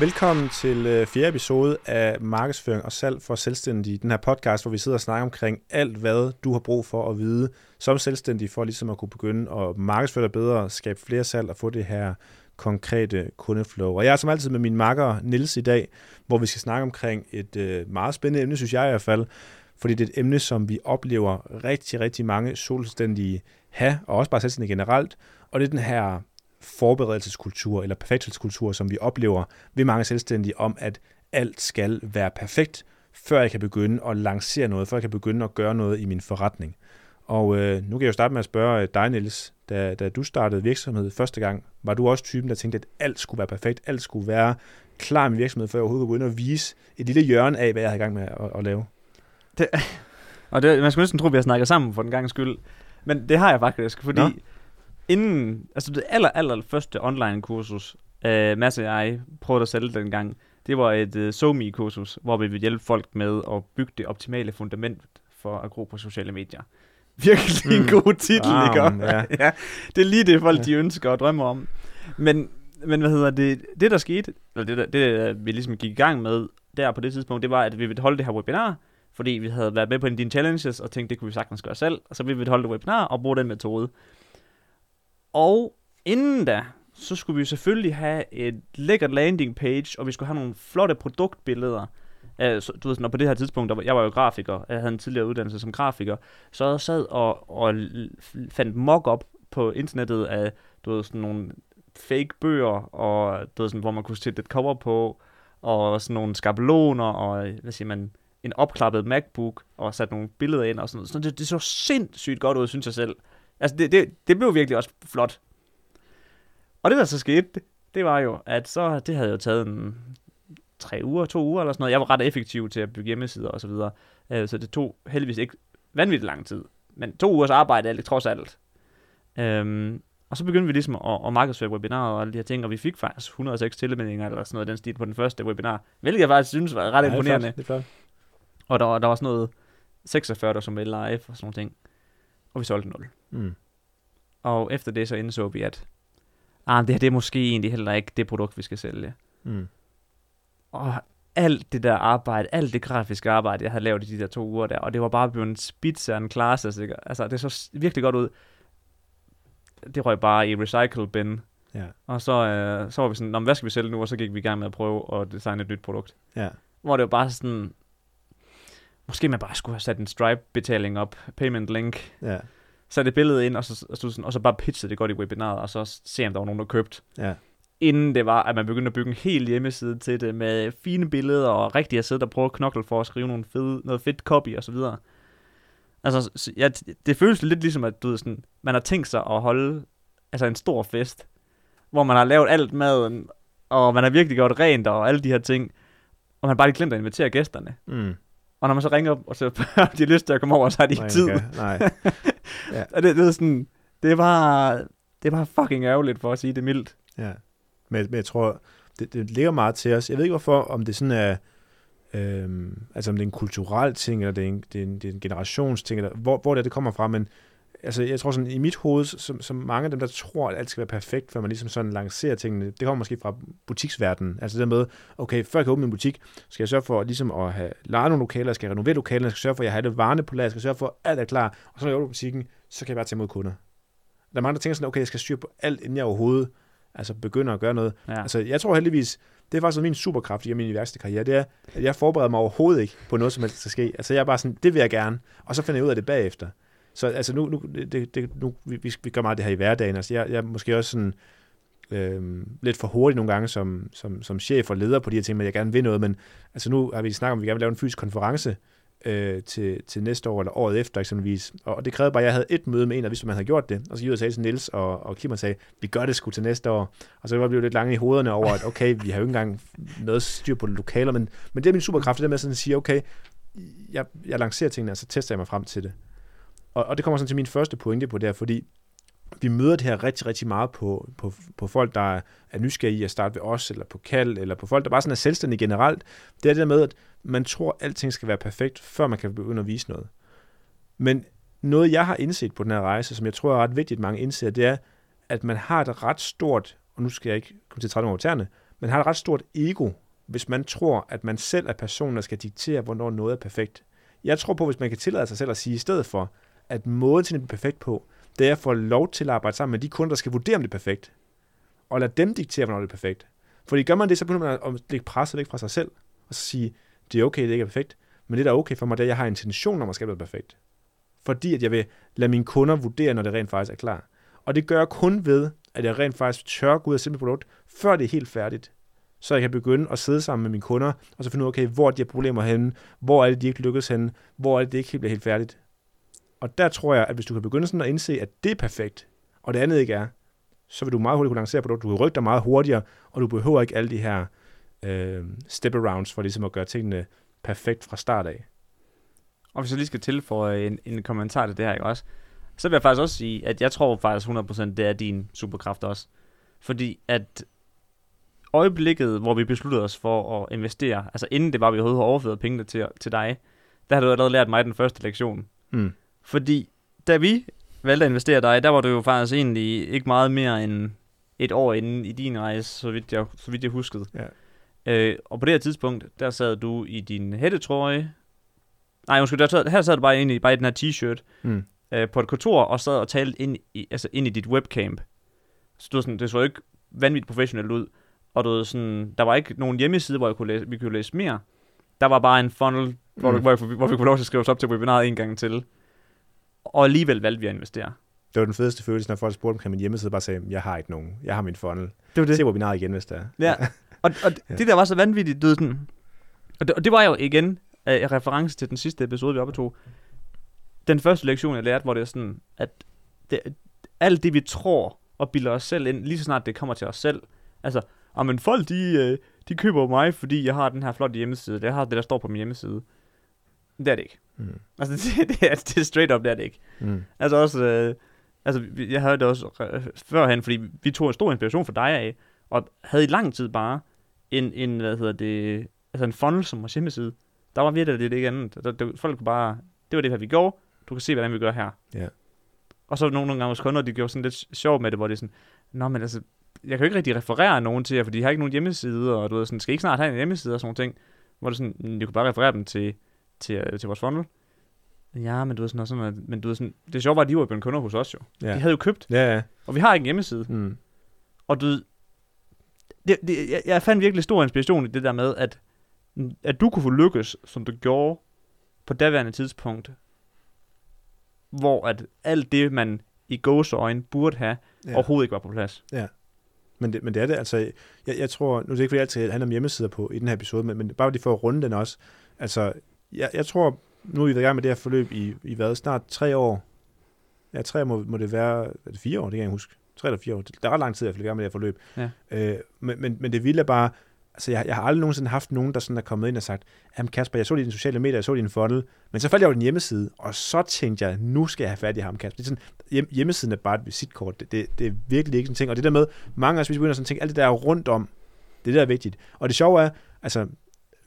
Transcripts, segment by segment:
Velkommen til øh, fjerde episode af Markedsføring og salg for selvstændige. Den her podcast, hvor vi sidder og snakker omkring alt, hvad du har brug for at vide som selvstændig, for ligesom at kunne begynde at markedsføre dig bedre, skabe flere salg og få det her konkrete kundeflow. Og jeg er som altid med min makker Nils i dag, hvor vi skal snakke omkring et øh, meget spændende emne, synes jeg i hvert fald, fordi det er et emne, som vi oplever rigtig, rigtig mange selvstændige have, og også bare selvstændige generelt, og det er den her forberedelseskultur eller perfekthedskultur, som vi oplever ved mange selvstændige om, at alt skal være perfekt, før jeg kan begynde at lancere noget, før jeg kan begynde at gøre noget i min forretning. Og øh, nu kan jeg jo starte med at spørge øh, dig, Niels, da, da du startede virksomhed første gang, var du også typen, der tænkte, at alt skulle være perfekt, alt skulle være klar i min virksomhed, før jeg overhovedet kunne begynde at vise et lille hjørne af, hvad jeg havde i gang med at, at lave? Det, og det, man skulle næsten tro, at vi har snakket sammen for den gang skyld. Men det har jeg faktisk, fordi Nå. Inden, altså det aller, aller første online kursus, uh, Mads og jeg prøvede at sælge dengang, det var et øh, somi kursus hvor vi ville hjælpe folk med at bygge det optimale fundament for at gro på sociale medier. Virkelig mm. en god titel, ah, ikke? Ja. ja. Det er lige det, folk de ønsker og drømmer om. Men, men hvad hedder det, det der skete, eller det, der, det vi ligesom gik i gang med der på det tidspunkt, det var, at vi ville holde det her webinar, fordi vi havde været med på en af dine challenges, og tænkte, det kunne vi sagtens gøre selv, og så ville vi holde det webinar og bruge den metode. Og inden da, så skulle vi selvfølgelig have et lækkert landing page, og vi skulle have nogle flotte produktbilleder. Uh, så, du ved, når på det her tidspunkt, der var, jeg var jo grafiker, jeg havde en tidligere uddannelse som grafiker, så jeg sad og, og fandt mock-up på internettet af, du ved, sådan nogle fake bøger, og du ved, sådan, hvor man kunne sætte et cover på, og sådan nogle skabeloner, og hvad siger man, en opklappet MacBook og sat nogle billeder ind og sådan noget. Så det, det så sindssygt godt ud, synes jeg selv. Altså, det, det, det blev virkelig også flot. Og det, der så skete, det, var jo, at så, det havde jo taget en tre uger, to uger eller sådan noget. Jeg var ret effektiv til at bygge hjemmesider og så videre. Uh, så det tog heldigvis ikke vanvittigt lang tid. Men to ugers arbejde er det trods alt. Um, og så begyndte vi ligesom at, at markedsføre webinarer og alle de her ting, og vi fik faktisk 106 tilmeldinger eller sådan noget den stil på den første webinar, hvilket jeg faktisk synes var ret ja, imponerende. Det er flot. Det er flot. Og der, var, der var sådan noget 46, der som live og sådan nogle ting. Og vi solgte 0. Mm. Og efter det så indså vi, at ah, det her det er måske egentlig heller ikke det produkt, vi skal sælge. Mm. Og alt det der arbejde, alt det grafiske arbejde, jeg havde lavet i de der to uger der, og det var bare blevet en spits en klasse. Altså, det så virkelig godt ud. Det røg bare i recycle bin. Ja. Og så, øh, så var vi sådan, hvad skal vi sælge nu? Og så gik vi i gang med at prøve at designe et nyt produkt. Ja. Hvor det var bare sådan, Måske man bare skulle have sat en Stripe-betaling op, payment link, ja. sat et billede ind, og så, og, så, og så bare pitchet det godt i webinaret, og så se, om der var nogen, der købte. Ja. Inden det var, at man begyndte at bygge en hel hjemmeside til det, med fine billeder, og rigtig at sidde og prøve at knokle for at skrive nogle fede, noget fedt copy, og så videre. Altså, ja, det føles lidt ligesom, at du ved, sådan, man har tænkt sig at holde altså en stor fest, hvor man har lavet alt maden, og man har virkelig gjort rent, og alle de her ting, og man bare lige glemt at invitere gæsterne. Mm. Og når man så ringer op, og så har de lyst til at komme over, så har de ikke tid. Nej. ja. og det, det, er sådan, det var, det var fucking ærgerligt for at sige det mildt. Ja, men, men jeg tror, det, det ligger meget til os. Jeg ved ikke hvorfor, om det sådan er, øhm, altså om det er en kulturel ting, eller det er en, det er en, det er en generationsting, eller hvor, hvor det, er, det kommer fra, men altså jeg tror sådan, i mit hoved, som, som mange af dem, der tror, at alt skal være perfekt, før man ligesom sådan lancerer tingene, det kommer måske fra butiksverdenen. Altså det med, okay, før jeg kan åbne en butik, skal jeg sørge for ligesom at have lejet nogle lokaler, jeg skal renovere lokaler, jeg skal sørge for, at jeg har det varende på lager, jeg skal sørge for, at alt er klar, og så når jeg åbner butikken, så kan jeg bare tage imod kunder. Der er mange, der tænker sådan, okay, jeg skal styre på alt, inden jeg overhovedet altså begynder at gøre noget. Ja. Altså jeg tror heldigvis, det er faktisk min superkraft i min værste karriere, det er, at jeg forbereder mig overhovedet ikke på noget, som helst skal ske. Altså jeg er bare sådan, det vil jeg gerne, og så finder jeg ud af det bagefter. Så altså nu, nu, det, det, nu vi, vi gør meget det her i hverdagen. Altså jeg, jeg er måske også sådan, øh, lidt for hurtig nogle gange som, som, som chef og leder på de her ting, men jeg gerne vil noget, men altså nu har vi snakket om, at vi gerne vil lave en fysisk konference øh, til, til næste år eller året efter eksempelvis, og det krævede bare, at jeg havde et møde med en, og hvis man havde gjort det, og så gik jeg og sagde til Niels og, og Kim og sagde, vi gør det sgu til næste år, og så var vi lidt lange i hovederne over, at okay, vi har jo ikke engang noget styr på lokaler, men, men det er min superkraft, det der med sådan at sige, okay, jeg, jeg lancerer tingene, og så tester jeg mig frem til det. Og, og det kommer sådan til min første pointe på det her, fordi vi møder det her rigtig, rigtig meget på, på, på folk, der er nysgerrige at starte ved os, eller på kald, eller på folk, der bare sådan er selvstændige generelt. Det er det der med, at man tror, at alting skal være perfekt, før man kan begynde at vise noget. Men noget, jeg har indset på den her rejse, som jeg tror er ret vigtigt, at mange indser, det er, at man har et ret stort, og nu skal jeg ikke komme til at trætte over tæerne, man har et ret stort ego, hvis man tror, at man selv er personen, der skal diktere, hvornår noget er perfekt. Jeg tror på, hvis man kan tillade sig selv at sige i stedet for, at måden til at blive perfekt på, det er at få lov til at arbejde sammen med de kunder, der skal vurdere, om det er perfekt. Og lade dem diktere, hvornår det er perfekt. Fordi gør man det, så begynder man at lægge presset væk fra sig selv, og så sige, det er okay, det ikke er perfekt, men det, der er okay for mig, det er, at jeg har intention om at skabe noget perfekt. Fordi at jeg vil lade mine kunder vurdere, når det rent faktisk er klar. Og det gør jeg kun ved, at jeg rent faktisk tør gå ud og sælge mit produkt, før det er helt færdigt. Så jeg kan begynde at sidde sammen med mine kunder, og så finde ud af, okay, hvor er de her problemer henne, hvor er det, de ikke lykkes henne, hvor er det, det ikke helt bliver helt færdigt. Og der tror jeg, at hvis du kan begynde sådan at indse, at det er perfekt, og det andet ikke er, så vil du meget hurtigt kunne lancere produkter. Du kan rykke dig meget hurtigere, og du behøver ikke alle de her øh, step-arounds for ligesom at gøre tingene perfekt fra start af. Og hvis jeg lige skal tilføje en, en kommentar til det her, ikke også? Så vil jeg faktisk også sige, at jeg tror faktisk 100% det er din superkraft også. Fordi at øjeblikket, hvor vi besluttede os for at investere, altså inden det var, vi overhovedet har overført pengene til, til dig, der har du allerede lært mig den første lektion. Mm. Fordi da vi valgte at investere dig, der var du jo faktisk egentlig ikke meget mere end et år inden i din rejse, så vidt jeg, så vidt jeg huskede. Ja. Øh, og på det her tidspunkt, der sad du i din hættetrøje. Nej, undskyld, der sad, her sad du bare, i, bare i den her t-shirt Mm. øh, på et kontor og sad og talte ind i, altså ind i dit webcam. Så du sådan, det så ikke vanvittigt professionelt ud. Og du sådan, der var ikke nogen hjemmeside, hvor jeg kunne læse, vi kunne læse mere. Der var bare en funnel, hvor, Mm. du, hvor, jeg, hvor vi kunne lov til at skrive os op til webinaret en gang til. Og alligevel valgte vi at investere. Det var den fedeste følelse, når folk spurgte omkring min hjemmeside, bare sagde, jeg har ikke nogen. Jeg har min funnel. Det var Se webinaret igen, hvis det er. Ja, og, og Ja. det der var så vanvittigt, du sådan, og det, og det var jo igen øh, en reference til den sidste episode, vi optog. Den første lektion, jeg lærte, hvor det er sådan, at det, alt det, vi tror og bilder os selv ind, lige så snart det kommer til os selv, altså, men folk, de, øh, de køber mig, fordi jeg har den her flotte hjemmeside, jeg har det, der står på min hjemmeside. Det er det ikke. Mm. Altså, det, det, er, det er straight up, det er det ikke. Mm. Altså også, øh, altså jeg havde det også øh, førhen, fordi vi tog en stor inspiration fra dig af, og havde i lang tid bare en, en hvad hedder det, altså en funnel som vores hjemmeside. Der var virkelig det ikke andet. Der, der, folk kunne bare, det var det her, vi gjorde. Du kan se, hvordan vi gør her. Ja. Og så nogle, nogle gange hos kunder, de gjorde sådan lidt sjov med det, hvor det er sådan, Nå, men altså, jeg kan jo ikke rigtig referere nogen til jer, for de har ikke nogen hjemmeside, og du ved, sådan, skal I ikke snart have en hjemmeside og sådan nogle ting, hvor det sådan, "Mm, du kan bare referere dem til, til, øh, til vores funnel. Ja, men du ved sådan, og sådan noget, men du ved sådan, det sjove var, at de var blevet kunder hos os jo. Ja. De havde jo købt, Ja, ja. og vi har ikke en hjemmeside. Mm. Og du ved, det, det, jeg, jeg fandt virkelig stor inspiration i det der med, at, at du kunne få lykkes, som du gjorde på daværende tidspunkt, hvor at alt det, man i gåseøjne burde have, ja. ja. overhovedet ikke var på plads. Men det, men det er det, altså, jeg, jeg tror, nu er det ikke fordi, jeg altid handler om hjemmesider på i den her episode, men, men bare lige for at runde den også, altså, jeg, jeg tror, nu er vi været i gang med det her forløb i, i hvad, snart tre år, ja, tre år må, må det være, er det fire år, det kan jeg ikke huske, tre eller fire år, der er ret lang tid, jeg er i gang med det her forløb, Ja. øh, men, men, men det vilde er bare, altså, jeg, jeg har aldrig nogensinde haft nogen, der sådan er kommet ind og sagt, jamen Kasper, jeg så dine sociale medier, jeg så din funnel, men så faldt jeg over din hjemmeside, og så tænkte jeg, nu skal jeg have fat i ham, Kasper. Det er sådan, hjem, hjemmesiden er bare et visitkort, det, det, det er virkelig ikke sådan en ting, og det der med, mange af os, hvis vi begynder sådan at tænke, alt det der er rundt om, det det, der er vigtigt. Og det sjove er, altså,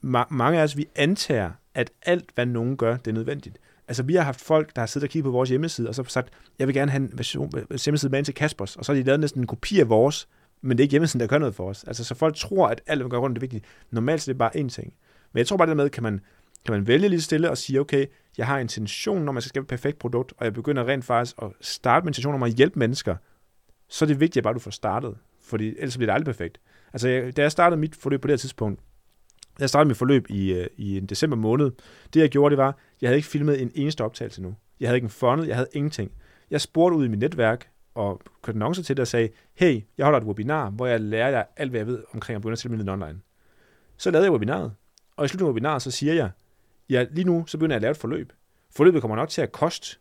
ma- mange af os, vi antager, at alt, hvad nogen gør, det er nødvendigt. Altså, vi har haft folk, der har siddet og kigget på vores hjemmeside, og så sagt, jeg vil gerne have en version, øh, hjemmeside med ind til Kaspers, og så har de lavet næsten en kopi af vores, men det er ikke hjemmesiden, der gør noget for os. Altså, så folk tror, at alt, hvad man gør rundt, er vigtigt. Normalt så er det bare én ting. Men jeg tror bare, det med, kan man, kan man vælge lige stille og sige, okay, jeg har intention, når man skal skabe et perfekt produkt, og jeg begynder rent faktisk at starte med intention om at hjælpe mennesker, så er det vigtigt, at bare du får startet, fordi ellers bliver det aldrig perfekt. Altså, jeg, da jeg startede mit forløb på det her tidspunkt, jeg startede mit forløb i, øh, i en december måned. Det jeg gjorde, det var, jeg havde ikke filmet en eneste optagelse nu. Jeg havde ikke en funnel, jeg havde ingenting. Jeg spurgte ud i mit netværk og kørte annoncer til det og sagde, hey, jeg holder et webinar, hvor jeg lærer jer alt, hvad jeg ved omkring at begynde at sælge min online. Så lavede jeg webinaret, og i slutningen af webinaret, så siger jeg, ja, lige nu, så begynder jeg at lave et forløb. Forløbet kommer nok til at koste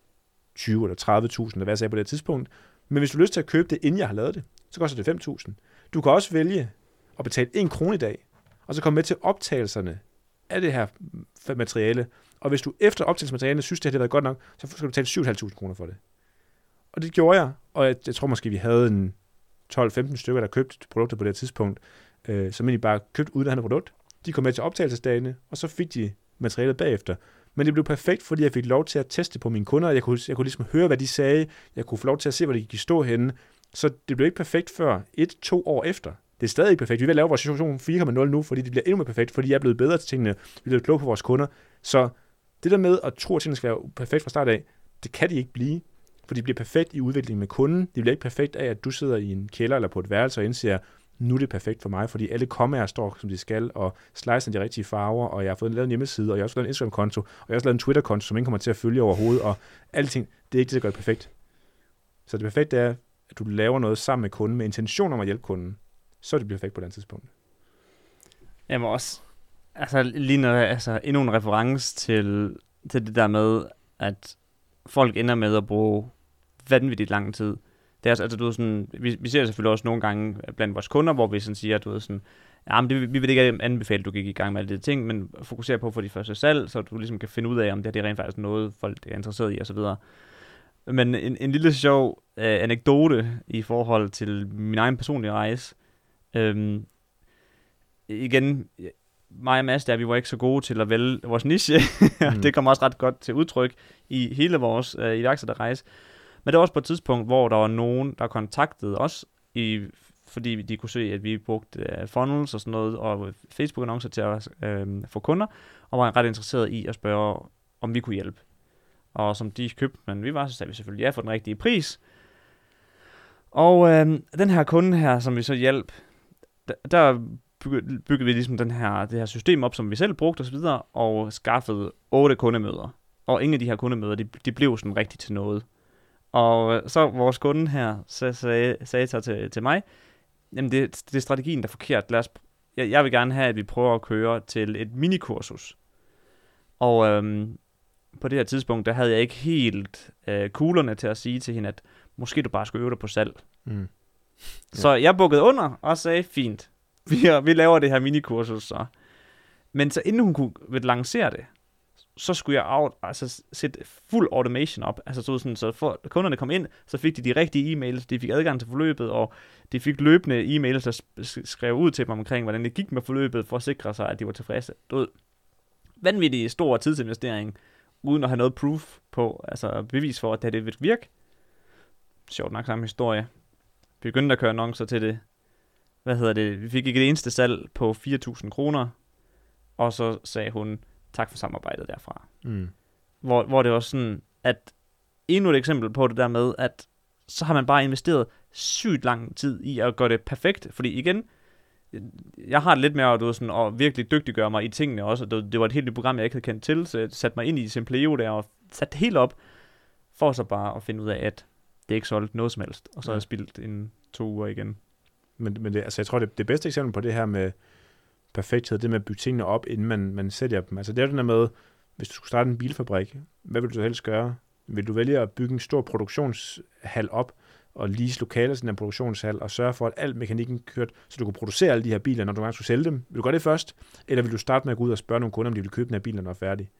20 eller 30.000, eller hvad jeg sagde på det tidspunkt. Men hvis du har lyst til at købe det, inden jeg har lavet det, så koster det 5.000. Du kan også vælge at betale 1 krone i dag, og så komme med til optagelserne af det her materiale. Og hvis du efter optagelsesmaterialet synes, det det har været godt nok, så skal du betale 7.500 kroner for det. Og det gjorde jeg, og jeg, jeg tror måske, vi havde en 12-15 stykker, der købte produkter på det her tidspunkt, øh, som egentlig bare købte uden at have produkt. De kom med til optagelsesdagene, og så fik de materialet bagefter. Men det blev perfekt, fordi jeg fik lov til at teste på mine kunder. Jeg kunne, jeg kunne ligesom høre, hvad de sagde. Jeg kunne få lov til at se, hvor de gik stå henne. Så det blev ikke perfekt før et, to år efter. Det er stadig ikke perfekt. Vi vil lave vores situation 4.0 nu, fordi det bliver endnu mere perfekt, fordi jeg er blevet bedre til tingene. Vi bliver kloge på vores kunder. Så det der med at tro, at tingene skal være perfekt fra start af, det kan de ikke blive. For de bliver perfekt i udviklingen med kunden. De bliver ikke perfekt af, at du sidder i en kælder eller på et værelse og indser, nu er det perfekt for mig, fordi alle kommaer står, som de skal, og slicer de rigtige farver, og jeg har fået lavet en hjemmeside, og jeg har også lavet en Instagram-konto, og jeg har også lavet en Twitter-konto, som ingen kommer til at følge overhovedet, og alting, det er ikke det, der gør det perfekt. Så det perfekte er, at du laver noget sammen med kunden, med intention om at hjælpe kunden, så er det perfekt på den tidspunkt. Jamen også, altså lige når, altså endnu en reference til, til det der med, at folk ender med at bruge vanvittigt lang tid. Det er altså, altså du ved, sådan, vi, vi ser selvfølgelig også nogle gange blandt vores kunder, hvor vi sådan siger, at du ved, sådan, ja, men det, vi vil ikke anbefale, at du gik i gang med alle de ting, men fokuser på at få de første salg, så du ligesom kan finde ud af, om det, det er rent faktisk noget, folk er interesseret i, osv. Men en, en lille sjov øh, anekdote i forhold til min egen personlige rejse. Øhm, igen, mig og Mads der, vi var ikke så gode til at vælge vores niche. mm. det kom også ret godt til udtryk i hele vores øh, iværksætterrejse. Men det var også på et tidspunkt, hvor der var nogen, der kontaktede os, i, fordi de kunne se, at vi brugte uh, funnels og sådan noget, og Facebook-annoncer til at uh, få kunder, og var ret interesseret i at spørge, om vi kunne hjælpe. Og som de købte, men vi var, så sagde vi selvfølgelig ja for den rigtige pris. Og uh, den her kunde her, som vi så hjalp, der, der byggede vi ligesom den her, det her system op, som vi selv brugte osv., og, og skaffede otte kundemøder. Og ingen af de her kundemøder, de, de blev sådan rigtigt til noget. Og så vores kunde her så sagde, sagde så til, til mig, jamen det, det er strategien, der er forkert. Lad os, jeg, jeg vil gerne have, at vi prøver at køre til et minikursus. Og øhm, på det her tidspunkt, der havde jeg ikke helt øh, kuglerne til at sige til hende, at måske du bare skulle øve dig på salg. Mm. Ja. Så jeg bukkede under og sagde, fint, vi, vi laver det her minikursus så. Men så inden hun kunne lancere det, så skulle jeg out, altså, sætte fuld automation op. Altså så, sådan, så for kunderne kom ind, så fik de de rigtige e-mails, de fik adgang til forløbet, og de fik løbende e-mails, der skrev ud til dem omkring, hvordan det gik med forløbet, for at sikre sig, at de var tilfredse. Du ved, vanvittig stor tidsinvestering, uden at have noget proof på, altså bevis for, at det, det vil virke. Sjovt nok samme historie. Begyndte at køre annoncer til det. Hvad hedder det? Vi fik ikke det eneste salg på 4.000 kroner, og så sagde hun, tak for samarbejdet derfra. Mm. Hvor, hvor det var sådan, at endnu et eksempel på det der med, at så har man bare investeret sygt lang tid i at gøre det perfekt, fordi igen, jeg har det lidt mere at, sådan, at virkelig dygtiggøre mig i tingene også, det, det var et helt nyt program, jeg ikke havde kendt til, så jeg satte mig ind i Simpleo der og satte det helt op, for så bare at finde ud af, at det ikke solgte noget som helst, og så har jeg spildt en to uger igen. Men, men det, altså, jeg tror, det, det bedste eksempel på det her med, perfekthed, det med at bygge tingene op, inden man, man sælger dem. Altså det er den der med, hvis du skulle starte en bilfabrik, hvad vil du helst gøre? Vil du vælge at bygge en stor produktionshal op, og lease lokaler til den produktionshal, og sørge for, at al mekanikken kørt, så du kunne producere alle de her biler, når du gerne skulle sælge dem? Vil du gøre det først? Eller vil du starte med at gå ud og spørge nogle kunder, om de vil købe den her bil, når den er færdig?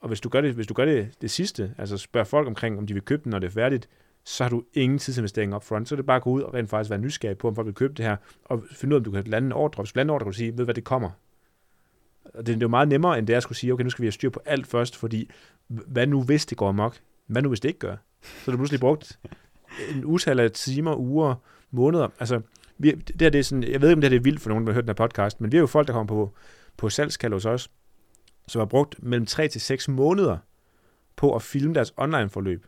Og hvis du gør det, hvis du gør det, det sidste, altså spørg folk omkring, om de vil købe den, når det er færdigt, så har du ingen tidsinvestering op front. Så er det bare at gå ud og rent faktisk være nysgerrig på, om folk vil købe det her, og finde ud af, om du kan lande en ordre. Hvis du lander en ordre, kan du sige, ved hvad det kommer. Og det, er jo meget nemmere, end det er at skulle sige, okay, nu skal vi have styr på alt først, fordi hvad nu hvis det går amok? Hvad nu hvis det ikke gør? Så er du pludselig brugt en utal af timer, uger, måneder. Altså, vi, det her, det er sådan, jeg ved ikke, om det her er vildt for nogen, der har hørt den her podcast, men vi er jo folk, der kommer på, på salgskald hos os, som har brugt mellem 3 til 6 måneder på at filme deres online-forløb.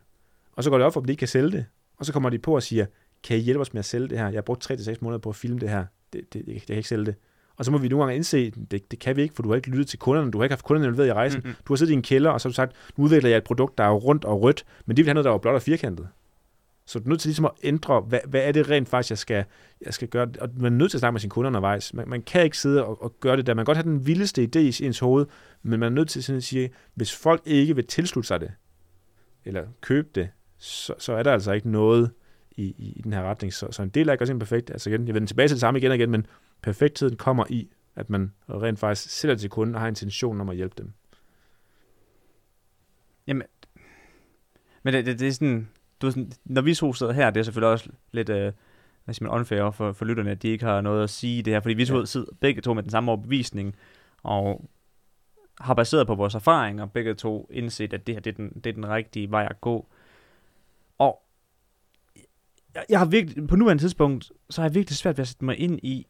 Og så går det op for, at de ikke kan sælge det. Og så kommer de på og siger, kan I hjælpe os med at sælge det her? Jeg har brugt 3-6 måneder på at filme det her. Det, det, det, det kan ikke sælge det. Og så må vi nogle gange indse, det, det kan vi ikke, for du har ikke lyttet til kunderne, du har ikke haft kunderne involveret i rejsen. Mm-hmm. Du har siddet i en kælder, og så har du sagt, nu udvikler jeg et produkt, der er rundt og rødt, men det vil have noget, der er blot og firkantet. Så du er nødt til ligesom at ændre, hvad, hvad er det rent faktisk, jeg skal, jeg skal gøre? Og man er nødt til at snakke med sine kunder undervejs. Man, man kan ikke sidde og, og gøre det der. Man kan godt have den vildeste idé i ens hoved, men man er nødt til at sige, hvis folk ikke vil tilslutte sig det, eller købe det, så, så er der altså ikke noget i, i, i den her retning. Så, så en del er ikke også perfekt. Altså igen, jeg vender tilbage til det samme igen og igen, men perfektheden kommer i, at man rent faktisk sætter til kunden og har intention om at hjælpe dem. Jamen, men det, det, det er sådan, du ved sådan, når vi to sidder her, det er selvfølgelig også lidt, øh, hvad siger man, unfair for, for lytterne, at de ikke har noget at sige det her, fordi vi to ja. sidder begge to med den samme overbevisning, og har baseret på vores erfaringer, begge to indset, at det her det er, den, det er den rigtige vej at gå. Og jeg, jeg har virkelig, på nuværende tidspunkt, så har jeg virkelig svært ved at sætte mig ind i,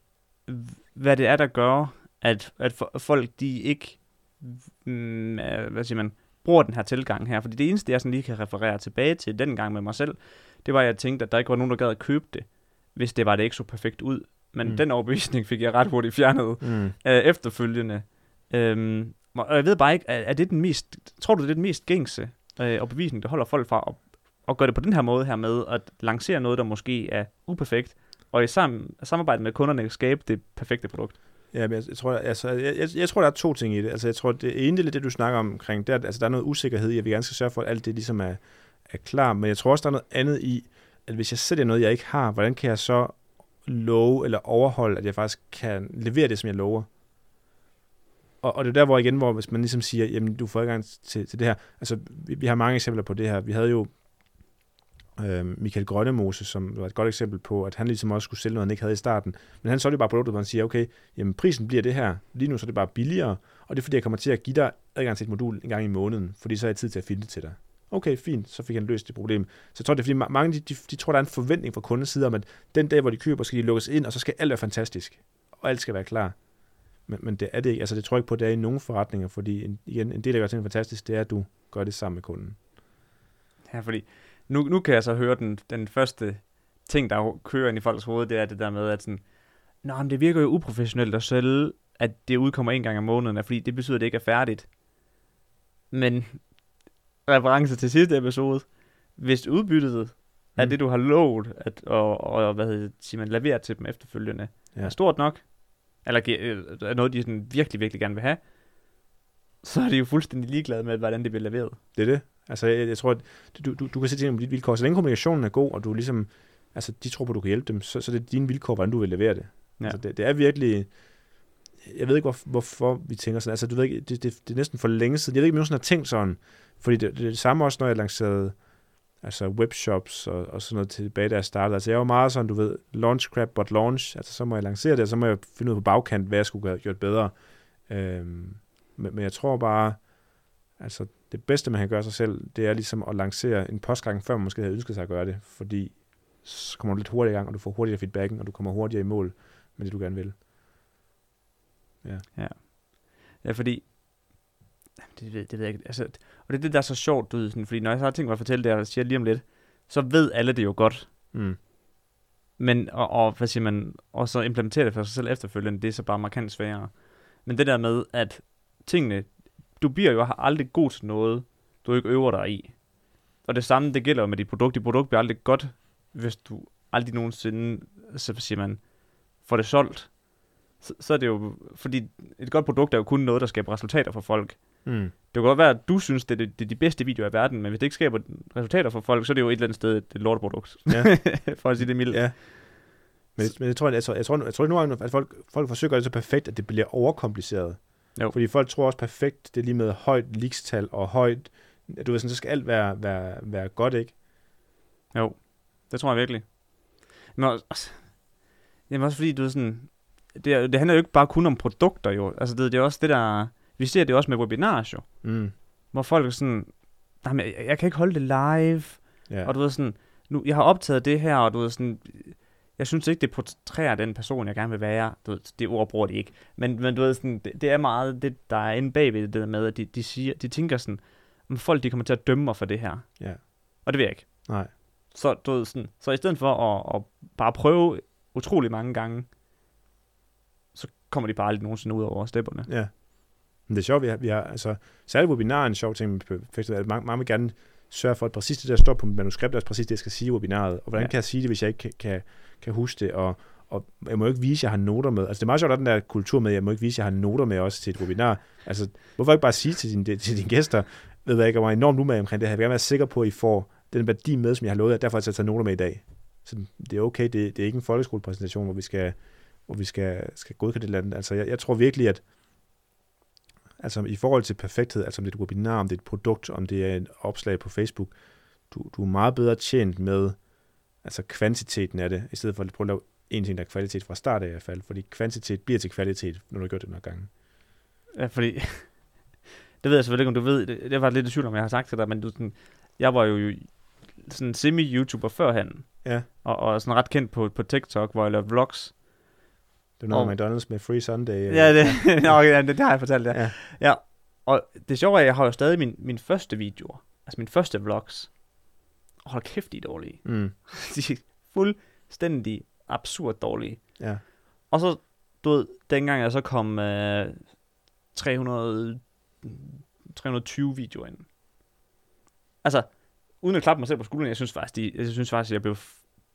hvad det er, der gør, at, at folk, de ikke, mm, øh, hvad siger man, bruger den her tilgang her. Fordi det eneste, jeg sådan lige kan referere tilbage til den gang med mig selv, det var, at jeg tænkte, at der ikke var nogen, der gad at købe det, hvis det var, det ikke så perfekt ud. Men mm. den overbevisning fik jeg ret hurtigt fjernet mm. øh, efterfølgende. Øhm, og jeg ved bare ikke, er, er det den mest, tror du, det er den mest gængse øh, overbevisning, der holder folk fra at, at gøre det på den her måde her med, at lancere noget, der måske er uperfekt, og i sam, samarbejde med kunderne skabe det perfekte produkt? Ja, men jeg, jeg, tror, altså, jeg, jeg, jeg tror, der er to ting i det. Altså, jeg tror, det ene det, det du snakker om, omkring, det er, altså, der er noget usikkerhed i, at vi gerne skal sørge for, at alt det ligesom er, er klar. Men jeg tror også, der er noget andet i, at hvis jeg sælger noget, jeg ikke har, hvordan kan jeg så love eller overholde, at jeg faktisk kan levere det, som jeg lover? Og, og det er der, hvor igen, hvor hvis man ligesom siger, jamen du får adgang til, til det her. Altså, vi, vi har mange eksempler på det her. Vi havde jo øh, Michael Grønnemose, som var et godt eksempel på, at han ligesom også skulle sælge noget, han ikke havde i starten. Men han solgte bare produktet, hvor han siger, okay, jamen prisen bliver det her. Lige nu så er det bare billigere, og det er fordi, jeg kommer til at give dig adgang til et modul en gang i måneden, fordi så har jeg tid til at finde det til dig. Okay, fint, så fik han løst det problem. Så jeg tror, det er fordi mange, de, de, de tror, der er en forventning fra kundens side om, at den dag, hvor de køber, skal de lukkes ind, og så skal alt være fantastisk. Og alt skal være klar. Men, men det er det ikke. Altså, det tror jeg ikke på, det er i nogen forretninger, fordi en, igen, en del, der gør ting fantastisk, det er, at du gør det sammen med kunden. Ja, fordi nu, nu kan jeg så høre den, den første ting, der kører ind i folks hoved, det er det der med, at sådan, Nå, men det virker jo uprofessionelt at sælge, at det udkommer en gang om måneden, fordi det betyder, at det ikke er færdigt. Men reference til sidste episode, hvis udbyttet mm. er det, du har lovet, at, og, og hvad hedder, siger man, levere til dem efterfølgende, ja. er stort nok, eller øh, er noget, de sådan virkelig, virkelig gerne vil have, så er de jo fuldstændig ligeglade med, hvordan det bliver leveret. Det er det. Altså, jeg, jeg tror, at du, du, du kan sætte dit vilkår. Så længe kommunikationen er god, og du ligesom, altså, de tror på, at du kan hjælpe dem, så, så det er dine vilkår, hvordan du vil levere det. Ja. Altså, det, det er virkelig, jeg ved ikke, hvor, hvorfor vi tænker sådan. Altså, du ved ikke, det, det, det er næsten for længe siden. Jeg ved ikke, om jeg har tænkt sådan. Fordi det, det er det samme også, når jeg lancerede altså webshops og, og sådan noget tilbage, da jeg startede. Altså jeg var meget sådan, du ved, launch crap but launch. Altså så må jeg lancere det, og så må jeg finde ud på bagkant, hvad jeg skulle have gjort bedre. Øhm, men, men jeg tror bare, altså det bedste, man kan gøre sig selv, det er ligesom at lancere en postgang, før man måske havde ønsket sig at gøre det, fordi så kommer du lidt hurtigere i gang, og du får hurtigere feedbacken, og du kommer hurtigere i mål med det, du gerne vil. Ja. Ja, ja fordi det, det, det ved jeg ikke. Altså, og det er det, der er så sjovt, du ved, sådan, fordi når jeg så har tænkt mig at fortælle det, og siger lige om lidt, så ved alle det jo godt. Mm. Men, og, og, hvad siger man, og så implementere det for sig selv efterfølgende, det er så bare markant sværere. Men det der med, at tingene, du bliver jo aldrig god til noget, du ikke øver dig i. Og det samme, det gælder jo med dit produkt. Dit produkt bliver aldrig godt, hvis du aldrig nogensinde, så siger man, får det solgt. Så, så er det jo, fordi et godt produkt er jo kun noget, der skaber resultater for folk. Mm. Det kan godt være, at du synes, det er, det, det er de bedste videoer i verden, men hvis det ikke skaber resultater for folk, så er det jo et eller andet sted et lorteprodukt. Ja. for at sige det mildt. Ja. Men, men jeg tror, jeg, tror, jeg tror, jeg tror nogle gange, at folk, folk forsøger at gøre det så perfekt, at det bliver overkompliceret. Jo. Fordi folk tror også perfekt, det er lige med højt likstal og højt, du ved sådan, så skal alt være, være, være godt, ikke? Jo, det tror jeg virkelig. Men også, jamen også fordi, du er sådan, det, det handler jo ikke bare kun om produkter jo, altså det, det er også det der, vi ser det også med webinars jo, mm. hvor folk er sådan, nej, men jeg, jeg kan ikke holde det live, ja. og du ved sådan, nu, jeg har optaget det her, og du ved sådan, jeg synes ikke, det portrætterer den person, jeg gerne vil være. Du ved, det ord bruger de ikke. Men, men du ved, sådan, det, det, er meget det, der er inde bagved det der med, at de, de, siger, de tænker sådan, om folk de kommer til at dømme mig for det her. Ja. Og det vil jeg ikke. Nej. Så, du ved, sådan, så i stedet for at, at bare prøve utrolig mange gange, så kommer de bare aldrig nogensinde ud over stepperne. Ja. Men det er sjovt, vi har, vi har altså, særligt webinar er en sjov ting med festival. Mange, mange vil gerne sørge for, at præcis det, der står på manuskriptet, er præcis det, jeg skal sige i webinaret. Og hvordan ja. kan jeg sige det, hvis jeg ikke kan, kan, kan huske det? Og, og jeg må ikke vise, at jeg har noter med. Altså det er meget sjovt, at den der kultur med, at jeg må ikke vise, at jeg har noter med også til et webinar. Altså hvorfor ikke bare sige til, din, til dine gæster, ved jeg ikke, jeg var enormt umage omkring det her. Jeg vil gerne være sikker på, at I får den værdi med, som jeg har lovet, og derfor har jeg taget noter med i dag. Så det er okay, det, det er ikke en folkeskolepræsentation, hvor vi skal, hvor vi skal, skal godkende det eller andet. Altså jeg, jeg tror virkelig, at Altså i forhold til perfekthed, altså om det er et webinar, om det er et produkt, om det er et opslag på Facebook, du, du er meget bedre tjent med altså kvantiteten af det, i stedet for at prøve at lave en ting, der er kvalitet fra start af i hvert fald, fordi kvantitet bliver til kvalitet, når du har gjort det nogle gange. Ja, fordi, det ved jeg selvfølgelig ikke, om du ved, det, det var lidt i tvivl om, jeg har sagt til dig, men du, sådan, jeg var jo sådan semi-YouTuber førhen, Ja. Og, og sådan ret kendt på, på TikTok, hvor jeg laver vlogs. Det er noget Og- med McDonald's med Free Sunday. Ja, det, Nå, ja, det, det har jeg fortalt, ja. Ja. ja. Og det sjove er, at jeg har jo stadig min, min første videoer. Altså min første vlogs. Og hold kæft, de er dårlige. Mm. De er fuldstændig absurd dårlige. Ja. Og så, du ved, dengang jeg så kom øh, 300, 320 videoer ind. Altså, uden at klappe mig selv på skulderen, jeg synes faktisk, de, jeg synes faktisk, jeg blev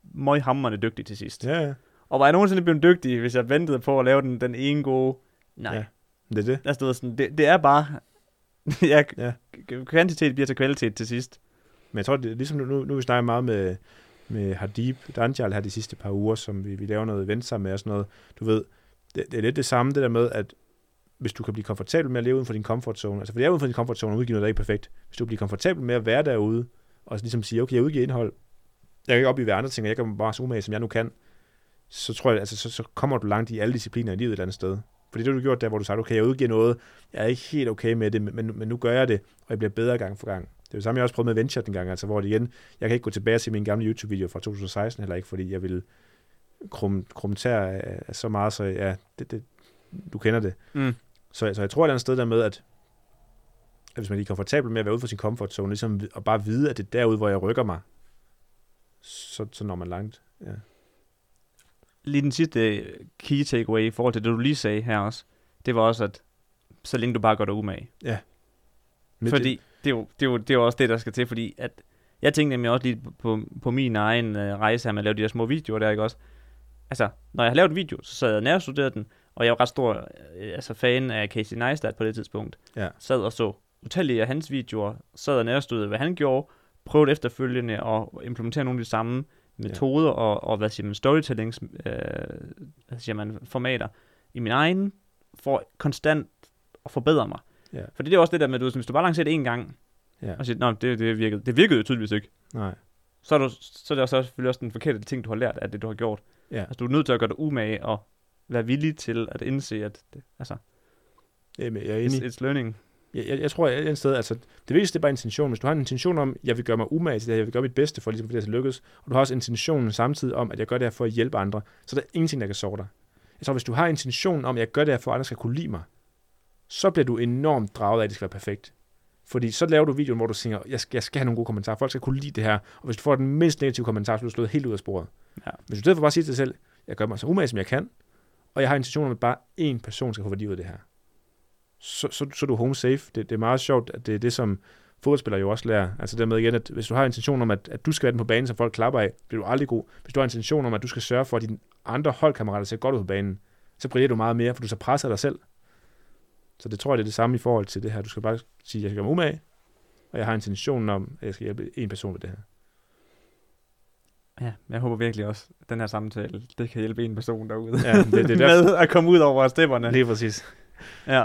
møghamrende dygtig til sidst. Ja, ja. Og var jeg nogensinde blevet dygtig, hvis jeg ventede på at lave den, den ene gode? Nej. Ja. Det er det. Altså, du ved, sådan, det, det er bare... ja, Ja. Kvantitet bliver til kvalitet til sidst. Men jeg tror, det ligesom nu, nu, vi snakker meget med, med Hardib Danjal her de sidste par uger, som vi, vi laver noget event sammen med og sådan noget. Du ved, det, det er lidt det samme, det der med, at hvis du kan blive komfortabel med at leve uden for din comfort zone, altså for det er uden for din comfort zone og udgive noget, der ikke er perfekt. Hvis du kan blive komfortabel med at være derude, og ligesom sige, okay, jeg udgiver indhold, jeg kan ikke op i andre ting, og jeg kan bare så umage, som jeg nu kan, så tror jeg, altså, så, så kommer du langt i alle discipliner i livet et eller andet sted. Fordi det har du gjort der, hvor du sagde, okay, jeg udgiver noget, jeg er ikke helt okay med det, men, men nu gør jeg det, og jeg bliver bedre gang for gang. Det er det samme, jeg også prøvede med Venture den gang, altså hvor det igen, jeg kan ikke gå tilbage til min gamle YouTube-video fra 2016 heller ikke, fordi jeg vil krum, så meget, så ja, det, det, du kender det. Mm. Så, så jeg tror et eller andet sted der med, at, at hvis man er komfortabel med at være ude for sin comfort zone, ligesom at bare vide, at det er derude, hvor jeg rykker mig, så, så når man langt. Ja. Lige den sidste key takeaway i forhold til det, du lige sagde her også, det var også, at så længe du bare gør dig umage. Men Fordi det er, jo, det, er jo, det er jo også det, der skal til, fordi at jeg tænkte nemlig også lige på, på min egen øh, rejse her med at lave de her små videoer der, ikke også? Altså, når jeg har lavet en video, så sad jeg nærstuderede den, og jeg var ret stor øh, altså fan af Casey Neistat på det tidspunkt. Ja. Sad og så utallige af hans videoer, sad og nærstuderede, hvad han gjorde, prøvede efterfølgende at implementere nogle af de samme metoder og, og hvad siger man, storytellings, øh, hvad siger man, formater i min egen, for konstant at forbedre mig. Ja. For det er også det der med, at du, hvis du bare lancerer det en gang, Ja. og siger, Nå, det, det virkede. Det virkede jo tydeligvis ikke. Nej. Så er, du, så er det også selvfølgelig også den forkerte ting, du har lært af det, du har gjort. Ja. Altså, du er nødt til at gøre dig umage og være villig til at indse, at det, altså, Jamen, jeg er enig. it's, it's learning. Jeg, jeg, jeg tror, at et sted, altså, det vigtigste det er bare intention. Hvis du har en intention om, jeg vil gøre mig umage til det her, jeg vil gøre mit bedste for, ligesom, for det skal lykkes, og du har også intentionen samtidig om, at jeg gør det her for at hjælpe andre, så er der ingenting, der kan sove dig. Jeg tror, hvis du har intentionen om, at jeg gør det her for, at andre skal kunne lide mig, så bliver du enormt draget af, at det skal være perfekt. Fordi så laver du videoen, hvor du siger, jeg skal, jeg skal have nogle gode kommentarer, folk skal kunne lide det her, og hvis du får den mindst negative kommentar, så er du slået helt ud af sporet. Ja. Hvis du i stedet for bare siger til dig selv, jeg gør mig så umage, som jeg kan, og jeg har intention om, at bare én person skal få værdi ud af det her, så, så, så er du home safe. Det, det er meget sjovt, at det er det, som fodboldspillere jo også lærer. Altså dermed igen, at hvis du har intention om, at, at du skal være den på banen, som folk klapper af, bliver du aldrig god. Hvis du har intention om, at du skal sørge for, at dine andre holdkammerater ser godt ud på banen, så brillerer du meget mere, for du så presser dig selv. Så det tror jeg, det er det samme i forhold til det her. Du skal bare sige, at jeg skal gøre mig umage, og jeg har intentionen om, at jeg skal hjælpe en person med det her. Ja, jeg håber virkelig også, at den her samtale, det kan hjælpe en person derude. Ja, det, det er med at komme ud over stepperne. Lige præcis. Ja.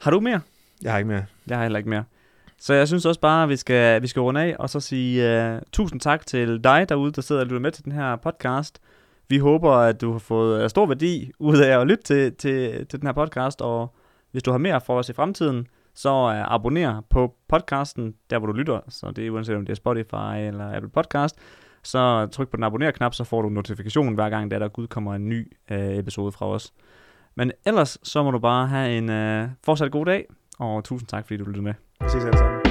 Har du mere? Jeg har ikke mere. Jeg har heller ikke mere. Så jeg synes også bare, at vi skal, vi skal runde af, og så sige uh, tusind tak til dig derude, der sidder og lytter med til den her podcast. Vi håber, at du har fået uh, stor værdi ud af at lytte til, til, til den her podcast, og hvis du har mere for os i fremtiden, så uh, abonner på podcasten, der hvor du lytter, så det er uanset om det er Spotify eller Apple Podcast, så tryk på den abonner-knap, så får du en notifikation hver gang, der der udkommer en ny uh, episode fra os. Men ellers, så må du bare have en øh, fortsat god dag, og tusind tak, fordi du lyttede med. Vi ses alle sammen.